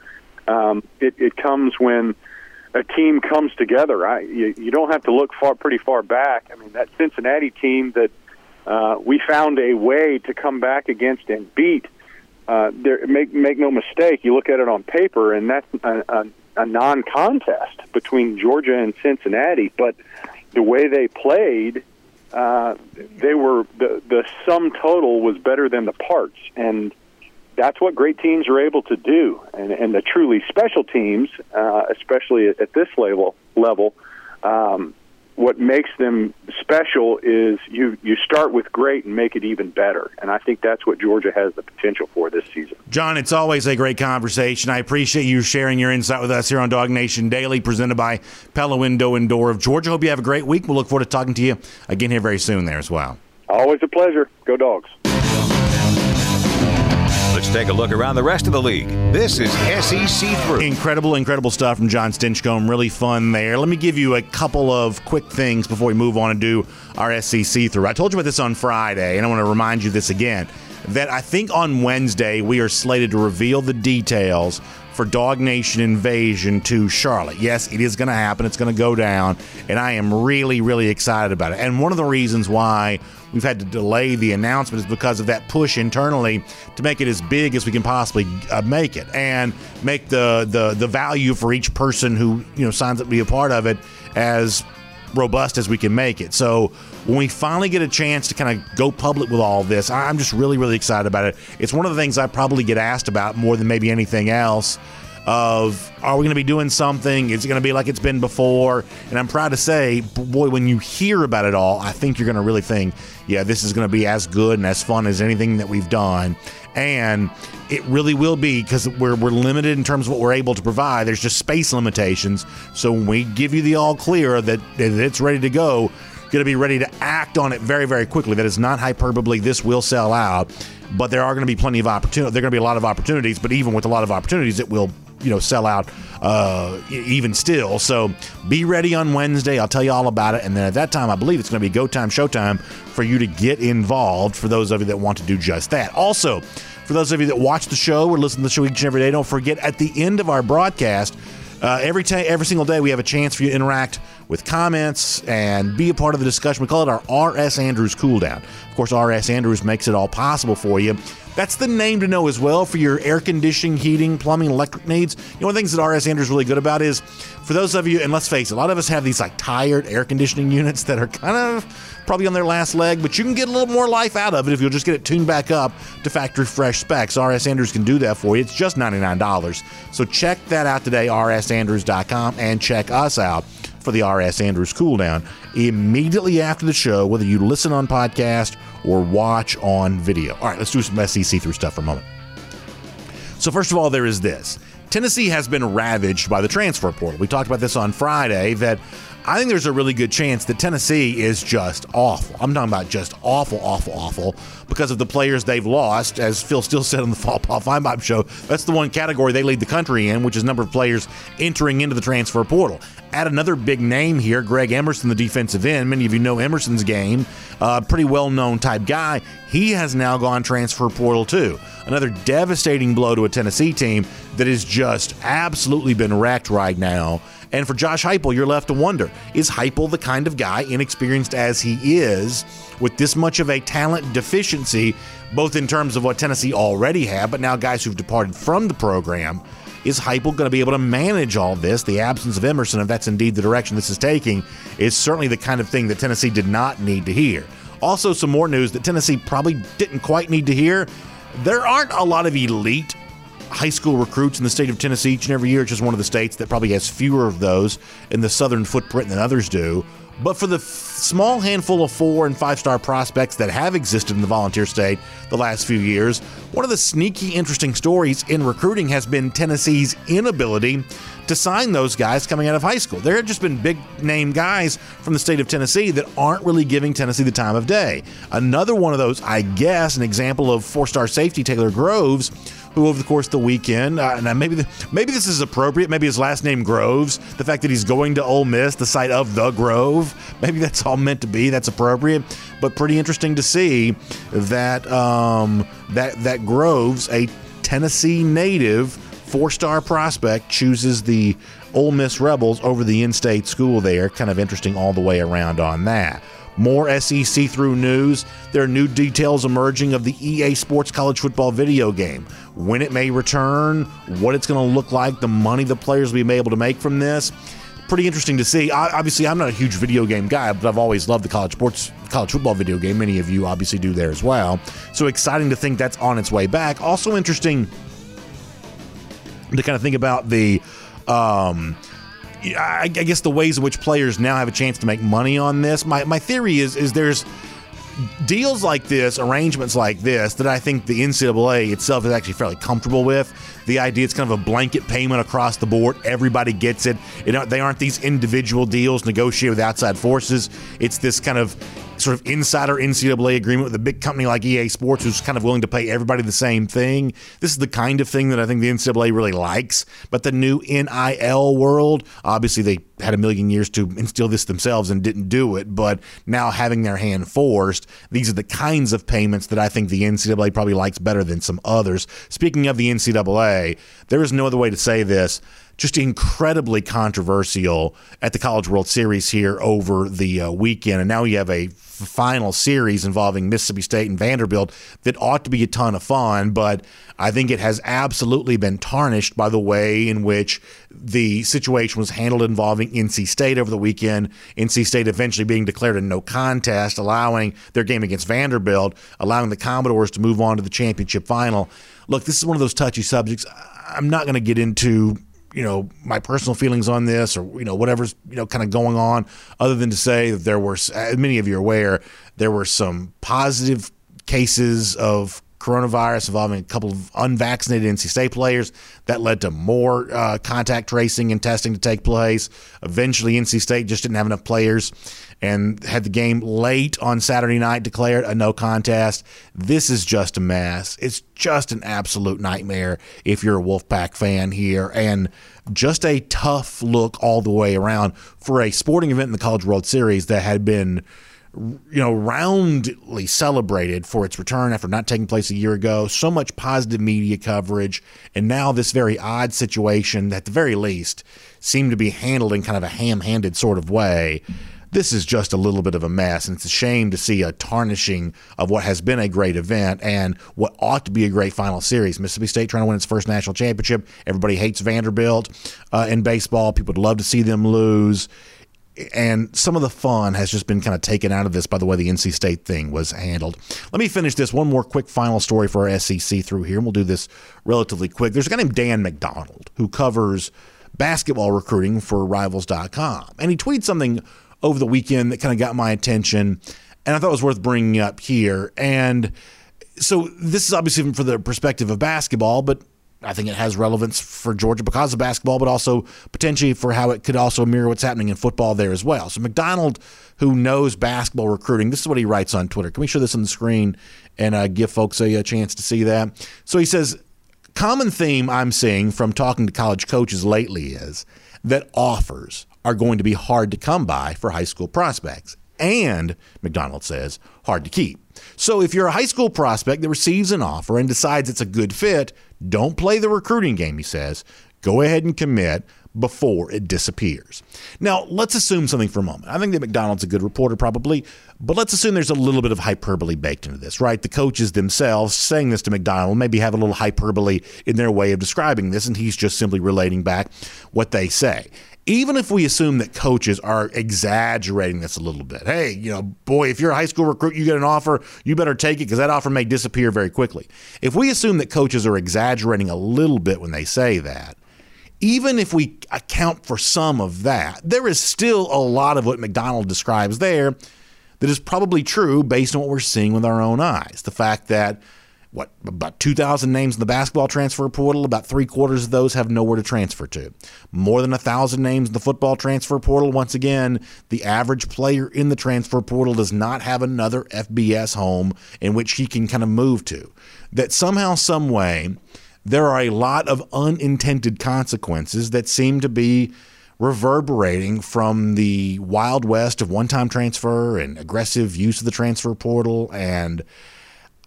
Um, it, it comes when a team comes together. I, you, you don't have to look far, pretty far back. I mean, that Cincinnati team that uh, we found a way to come back against and beat. Uh, there, make make no mistake. You look at it on paper, and that's a, a, a non-contest between Georgia and Cincinnati. But the way they played, uh, they were the the sum total was better than the parts, and that's what great teams are able to do. And, and the truly special teams, uh, especially at, this level, level um, what makes them special is you you start with great and make it even better. And I think that's what Georgia has the potential for this season. Jon, it's always a great conversation. I appreciate you sharing your insight with us here on DawgNation Daily, presented by Pella Window and Door of Georgia. Hope you have a great week. We'll look forward to talking to you again here very soon there as well. Always a pleasure. Go dogs. Let's take a look around the rest of the league. This is SEC Through. Incredible, incredible stuff from Jon Stinchcomb. Really fun there. Let me give you a couple of quick things before we move on and do our SEC Through. I told you about this on Friday, and I want to remind you this again that I think on Wednesday we are slated to reveal the details for Nation Invasion to Charlotte. Yes, it is going to happen. It's going to go down, and I am really, really excited about it. And one of the reasons why we've had to delay the announcement is because of that push internally to make it as big as we can possibly uh, make it, and make the the the value for each person who you know signs up to be a part of it as robust as we can make it. So when we finally get a chance to kind of go public with all this, I'm just really, really excited about it. It's one of the things I probably get asked about more than maybe anything else. Of are we going to be doing something? Is it going to be like it's been before? And I'm proud to say, boy, when you hear about it all, I think you're going to really think, yeah, this is going to be as good and as fun as anything that we've done and it really will be because we're, we're limited in terms of what we're able to provide. There's just space limitations. So when we give you the all clear that, that it's ready to go, going to be ready to act on it very, very quickly. That is not hyperbole. This will sell out, but there are going to be plenty of opportunity. There are going to be a lot of opportunities, but even with a lot of opportunities, it will you know sell out uh, even still. So be ready on Wednesday. I'll tell you all about it, and then at that time, I believe it's going to be go time, show time for you to get involved. For those of you that want to do just that. Also, for those of you that watch the show or listen to the show each and every day, don't forget at the end of our broadcast. Uh, every ta- every single day, we have a chance for you to interact with comments and be a part of the discussion. We call it our R.S. Andrews Cool Down. Of course, R.S. Andrews makes it all possible for you. That's the name to know as well for your air conditioning, heating, plumbing, electric needs. You know, one of the things that RS Andrews is really good about is for those of you, and let's face it, a lot of us have these like tired air conditioning units that are kind of probably on their last leg, but you can get a little more life out of it if you'll just get it tuned back up to factory fresh specs. RS Andrews can do that for you. It's just $99. So check that out today, rsandrews.com, and check us out for the RS Andrews Cool Down immediately after the show, whether you listen on podcast or watch on video. All right, let's do some SEC through stuff for a moment. So, first of all, there is this Tennessee has been ravaged by the transfer portal. We talked about this on Friday that I think there's a really good chance that Tennessee is just awful. I'm talking about just awful, awful, awful because of the players they've lost. As Phil Steele said on the Fall Paul Finebaum show, that's the one category they lead the country in, which is number of players entering into the transfer portal. Add another big name here, Greg Emerson, the defensive end. Many of you know Emerson's game, uh, pretty well known type guy. He has now gone transfer portal too. Another devastating blow to a Tennessee team that has just absolutely been wrecked right now. And for Josh Heupel, you're left to wonder: Is Heupel the kind of guy, inexperienced as he is, with this much of a talent deficiency, both in terms of what Tennessee already had, but now guys who've departed from the program? Is Heupel going to be able to manage all this? The absence of Emerson, if that's indeed the direction this is taking, is certainly the kind of thing that Tennessee did not need to hear. Also, some more news that Tennessee probably didn't quite need to hear. There aren't a lot of elite high school recruits in the state of Tennessee each and every year. It's just one of the states that probably has fewer of those in the southern footprint than others do. But for the f- small handful of four and five star prospects that have existed in the volunteer state the last few years, one of the sneaky, interesting stories in recruiting has been Tennessee's inability to sign those guys coming out of high school. There have just been big name guys from the state of Tennessee that aren't really giving Tennessee the time of day. Another one of those, I guess, an example of four star safety Taylor Groves who over the course of the weekend, uh, and maybe the, maybe this is appropriate. Maybe his last name Groves, the fact that he's going to Ole Miss, the site of the Grove, maybe that's all meant to be. That's appropriate, but pretty interesting to see that um, that that Groves, a Tennessee native, four-star prospect, chooses the Ole Miss Rebels over the in-state school. There, kind of interesting all the way around on that. More SEC through news. There are new details emerging of the EA Sports College Football video game. When it may return, what it's going to look like, the money the players will be able to make from this. Pretty interesting to see. Obviously, I'm not a huge video game guy, but I've always loved the college sports, college football video game. Many of you obviously do there as well. So exciting to think that's on its way back. Also interesting to kind of think about the. Um, I, guess the ways in which players now have a chance to make money on this. My, my theory is is there's deals like this, arrangements like this, that I think the NCAA itself is actually fairly comfortable with. The idea it's kind of a blanket payment across the board. Everybody gets it. it they aren't these individual deals negotiated with outside forces. It's this kind of sort of insider NCAA agreement with a big company like EA Sports, who's kind of willing to pay everybody the same thing. This is the kind of thing that I think the NCAA really likes. But the new NIL world, obviously, they had a million years to instill this themselves and didn't do it. But now having their hand forced, these are the kinds of payments that I think the NCAA probably likes better than some others. Speaking of the NCAA, there is no other way to say this just incredibly controversial at the College World Series here over the uh, weekend. And now you have a final series involving Mississippi State and Vanderbilt that ought to be a ton of fun, but I think it has absolutely been tarnished by the way in which the situation was handled involving NC State over the weekend. NC State eventually being declared a no contest, allowing their game against Vanderbilt, allowing the Commodores to move on to the championship final. Look, this is one of those touchy subjects. I'm not going to get into you know my personal feelings on this or you know whatever's you know kind of going on other than to say that there were many of you are aware there were some positive cases of coronavirus involving a couple of unvaccinated NC State players. That led to more uh, contact tracing and testing to take place. Eventually, NC State just didn't have enough players and had the game late on Saturday night declared a no contest. This is just a mess. It's just an absolute nightmare if you're a Wolfpack fan here. And just a tough look all the way around for a sporting event in the College World Series that had been you know, roundly celebrated for its return after not taking place a year ago. So much positive media coverage, and now this very odd situation, at the very least, seemed to be handled in kind of a ham handed sort of way. This is just a little bit of a mess, and it's a shame to see a tarnishing of what has been a great event and what ought to be a great final series. Mississippi State trying to win its first national championship. Everybody hates Vanderbilt uh, in baseball. People would love to see them lose and some of the fun has just been kind of taken out of this by the way the NC State thing was handled. Let me finish this one more quick final story for our SEC through here, and we'll do this relatively quick. There's a guy named Dan McDonald who covers basketball recruiting for Rivals.com, and he tweeted something over the weekend that kind of got my attention, and I thought it was worth bringing up here. And so this is obviously from the perspective of basketball, but I think it has relevance for Georgia because of basketball, but also potentially for how it could also mirror what's happening in football there as well. So McDonald, who knows basketball recruiting, this is what he writes on Twitter. Can we show this on the screen and uh, give folks a, a chance to see that? So he says, common theme I'm seeing from talking to college coaches lately is that offers are going to be hard to come by for high school prospects. And, McDonald says, hard to keep. So if you're a high school prospect that receives an offer and decides it's a good fit, don't play the recruiting game, he says. Go ahead and commit before it disappears. Now, let's assume something for a moment. I think that McDonald's a good reporter, probably, but let's assume there's a little bit of hyperbole baked into this, right? The coaches themselves saying this to McDonald maybe have a little hyperbole in their way of describing this, and he's just simply relating back what they say even if we assume that coaches are exaggerating this a little bit, hey, you know, boy, if you're a high school recruit, you get an offer, you better take it because that offer may disappear very quickly. If we assume that coaches are exaggerating a little bit when they say that, even if we account for some of that, there is still a lot of what McDonald describes there that is probably true based on what we're seeing with our own eyes. The fact that what about 2,000 names in the basketball transfer portal. About three quarters of those have nowhere to transfer to. More than a thousand names in the football transfer portal. Once again, the average player in the transfer portal does not have another FBS home in which he can kind of move to. That somehow, some way, there are a lot of unintended consequences that seem to be reverberating from the wild west of one-time transfer and aggressive use of the transfer portal and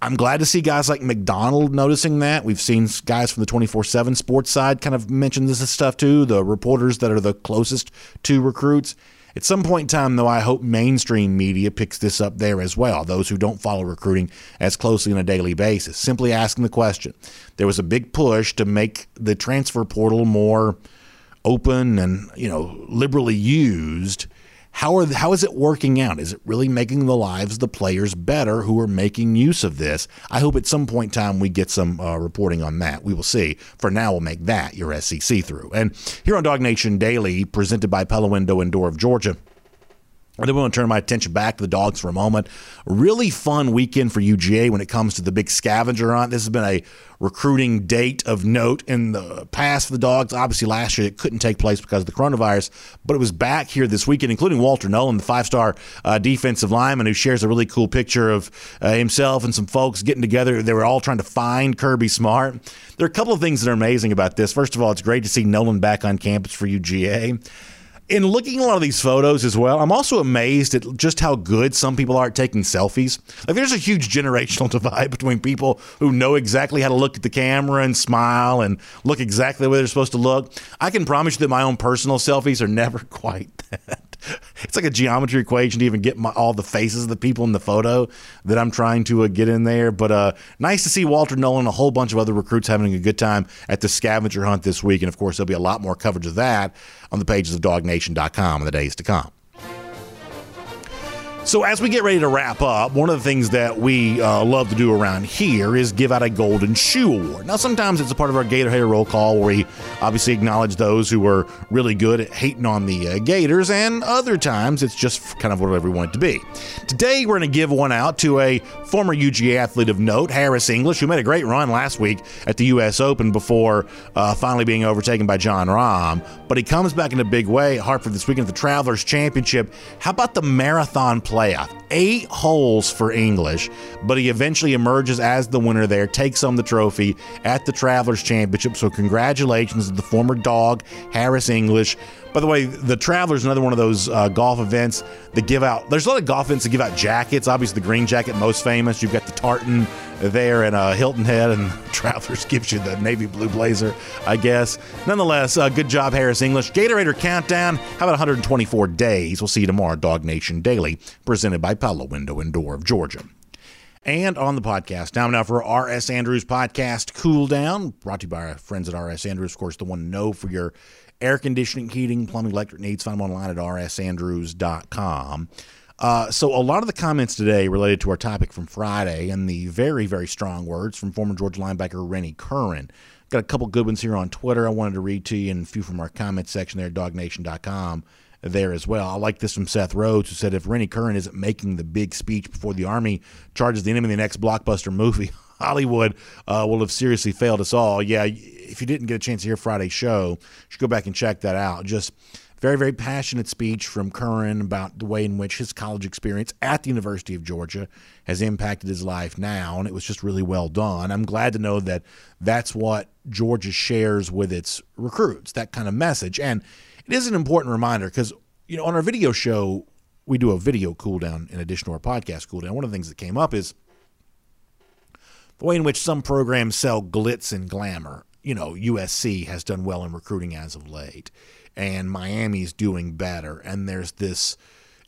I'm glad to see guys like McDonald noticing that. We've seen guys from the 24 7 sports side kind of mention this stuff too, the reporters that are the closest to recruits. At some point in time, though, I hope mainstream media picks this up there as well, those who don't follow recruiting as closely on a daily basis. Simply asking the question. There was a big push to make the transfer portal more open and, you know, liberally used how are how is it working out? Is it really making the lives of the players better who are making use of this? I hope at some point in time we get some uh, reporting on that. We will see. For now, we'll make that your SEC through. And here on DawgNation Daily, presented by Pella Window and Door of Georgia. I then want to turn my attention back to the dogs for a moment. Really fun weekend for UGA when it comes to the big scavenger hunt. This has been a recruiting date of note in the past for the dogs. Obviously, last year it couldn't take place because of the coronavirus, but it was back here this weekend, including Walter Nolen, the five star uh, defensive lineman who shares a really cool picture of uh, himself and some folks getting together. They were all trying to find Kirby Smart. There are a couple of things that are amazing about this. First of all, it's great to see Nolen back on campus for UGA in looking at a lot of these photos as well, I'm also amazed at just how good some people are at taking selfies. Like, there's a huge generational divide between people who know exactly how to look at the camera and smile and look exactly the way they're supposed to look. I can promise you that my own personal selfies are never quite that. It's like a geometry equation to even get my, all the faces of the people in the photo that I'm trying to uh, get in there. But uh, nice to see Walter Nolen and a whole bunch of other recruits having a good time at the scavenger hunt this week. And of course, there'll be a lot more coverage of that on the pages of DawgNation.com in the days to come. So, as we get ready to wrap up, one of the things that we uh, love to do around here is give out a Golden Shoe Award. Now, sometimes it's a part of our Gator Hater roll call where we obviously acknowledge those who were really good at hating on the uh, Gators, and other times it's just kind of whatever we want it to be. Today, we're going to give one out to a former UGA athlete of note, Harris English, who made a great run last week at the U.S. Open before uh, finally being overtaken by Jon Rahm. But he comes back in a big way at Hartford this weekend at the Travelers Championship. How about the marathon play? Playoff. Eight holes for English, but he eventually emerges as the winner there, takes home the trophy at the Travelers Championship. So, congratulations to the former dog, Harris English. By the way, the Travelers another one of those uh, golf events that give out. There's a lot of golf events that give out jackets. Obviously, the green jacket most famous. You've got the tartan there in uh, Hilton Head, and Travelers gives you the navy blue blazer, I guess. Nonetheless, uh, good job, Harris English. Gator Hater countdown. How about 124 days? We'll see you tomorrow, DawgNation Daily, presented by Pella Window and Door of Georgia and on the podcast. Time now for RS Andrews podcast Cool Down, brought to you by our friends at RS Andrews. Of course, the one to know for your air conditioning, heating, plumbing, electric needs. Find them online at rsandrews.com. Uh, so, a lot of the comments today related to our topic from Friday and the very, very strong words from former Georgia linebacker Rennie Curran. Got a couple good ones here on Twitter I wanted to read to you and a few from our comment section there at DawgNation.com there as well. I like this from Seth Rhodes, who said if Rennie Curran isn't making the big speech before the Army charges the enemy in the next blockbuster movie, Hollywood uh, will have seriously failed us all. Yeah, if you didn't get a chance to hear Friday's show, you should go back and check that out. Just very, very passionate speech from Curran about the way in which his college experience at the University of Georgia has impacted his life now, and it was just really well done. I'm glad to know that that's what Georgia shares with its recruits, that kind of message. And it is an important reminder because, you know, on our video show, we do a video cool down in addition to our podcast cool down. One of the things that came up is the way in which some programs sell glitz and glamour. You know, USC has done well in recruiting as of late, and Miami's doing better. And there's this,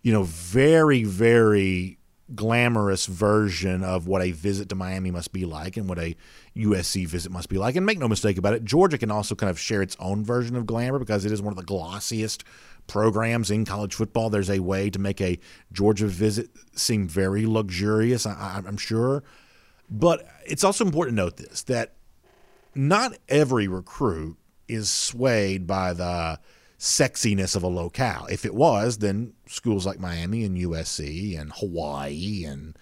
you know, very, very glamorous version of what a visit to Miami must be like and what a USC visit must be like. And make no mistake about it, Georgia can also kind of share its own version of glamour because it is one of the glossiest programs in college football. There's a way to make a Georgia visit seem very luxurious, I, am sure. But it's also important to note this that not every recruit is swayed by the sexiness of a locale. If it was, then schools like Miami and USC and Hawaii and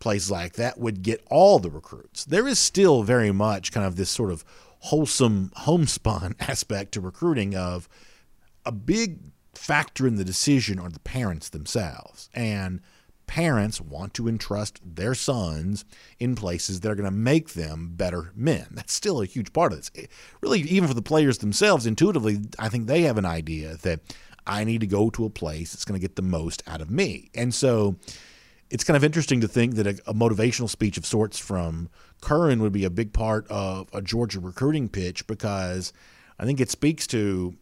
places like that would get all the recruits. There is still very much kind of this sort of wholesome homespun aspect to recruiting of a big factor in the decision are the parents themselves. And parents want to entrust their sons in places that are going to make them better men. That's still a huge part of this. Really, even for the players themselves, intuitively, I think they have an idea that I need to go to a place that's going to get the most out of me. And so it's kind of interesting to think that a, a motivational speech of sorts from Curran would be a big part of a Georgia recruiting pitch because I think it speaks to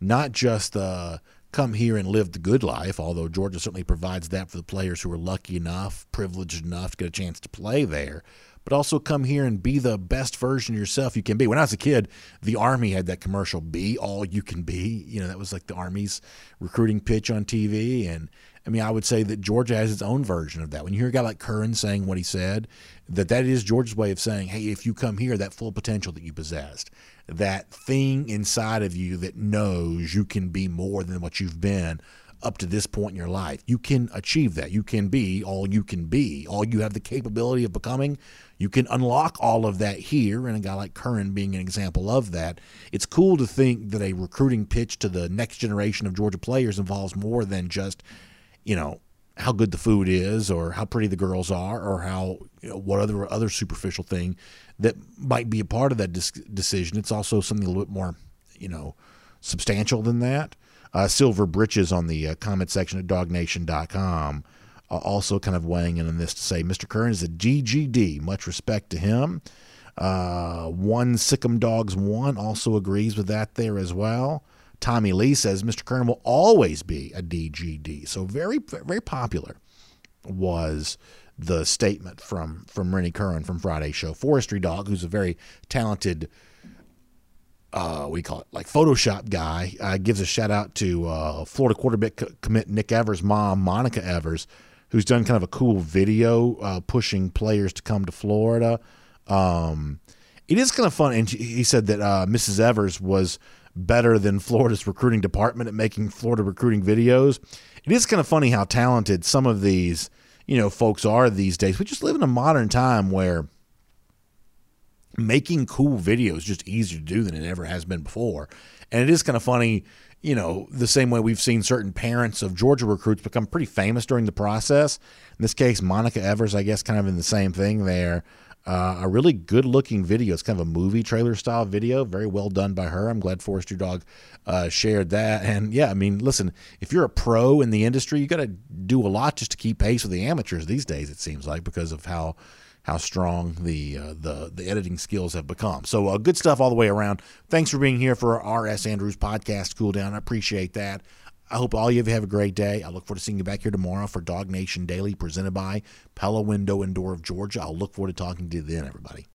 not just the come here and live the good life, although Georgia certainly provides that for the players who are lucky enough, privileged enough to get a chance to play there. But also come here and be the best version of yourself you can be. When I was a kid, the Army had that commercial, Be All You Can Be. You know, that was like the Army's recruiting pitch on TV. And I mean, I would say that Georgia has its own version of that. When you hear a guy like Curran saying what he said, that that is Georgia's way of saying, hey, if you come here, that full potential that you possessed, that thing inside of you that knows you can be more than what you've been up to this point in your life. You can achieve that. You can be all you can be, all you have the capability of becoming. You can unlock all of that here, and a guy like Curran being an example of that. It's cool to think that a recruiting pitch to the next generation of Georgia players involves more than just, you know, how good the food is or how pretty the girls are or how you know, what other other superficial thing that might be a part of that decision. It's also something a little bit more, you know, substantial than that. Uh, Silver Britches on the uh, comment section at DawgNation.com uh, also kind of weighing in on this to say Mr. Curran is a GGD. Much respect to him. Uh, one Sick'em Dogs one also agrees with that there as well. Tommy Lee says Mr. Curran will always be a DGD. So very, very popular was the statement from from Rennie Curran from Friday's show. Forestry Dog, who's a very talented, uh, we call it like Photoshop guy, uh, gives a shout out to uh, Florida quarterback commit Nick Evers' mom, Monica Evers, who's done kind of a cool video uh, pushing players to come to Florida. Um, it is kind of fun, and he said that uh, Mrs. Evers was better than Florida's recruiting department at making Florida recruiting videos. It is kind of funny how talented some of these you know folks are these days. We just live in a modern time where making cool videos just easier to do than it ever has been before. And it is kind of funny, you know, the same way we've seen certain parents of Georgia recruits become pretty famous during the process. In this case, Monica Evers, I guess, kind of in the same thing there. Uh, a really good looking video. It's kind of a movie trailer style video, very well done by her. I'm glad Forrest Your Dog uh, shared that. And yeah, I mean, listen, if you're a pro in the industry, you got to do a lot just to keep pace with the amateurs these days. It seems like because of how how strong the uh, the the editing skills have become. So uh, good stuff all the way around. Thanks for being here for our R.S. Andrews podcast cool down. I appreciate that. I hope all of you have a great day. I look forward to seeing you back here tomorrow for DawgNation Daily, presented by Pella Window and Door of Georgia. I'll look forward to talking to you then, everybody.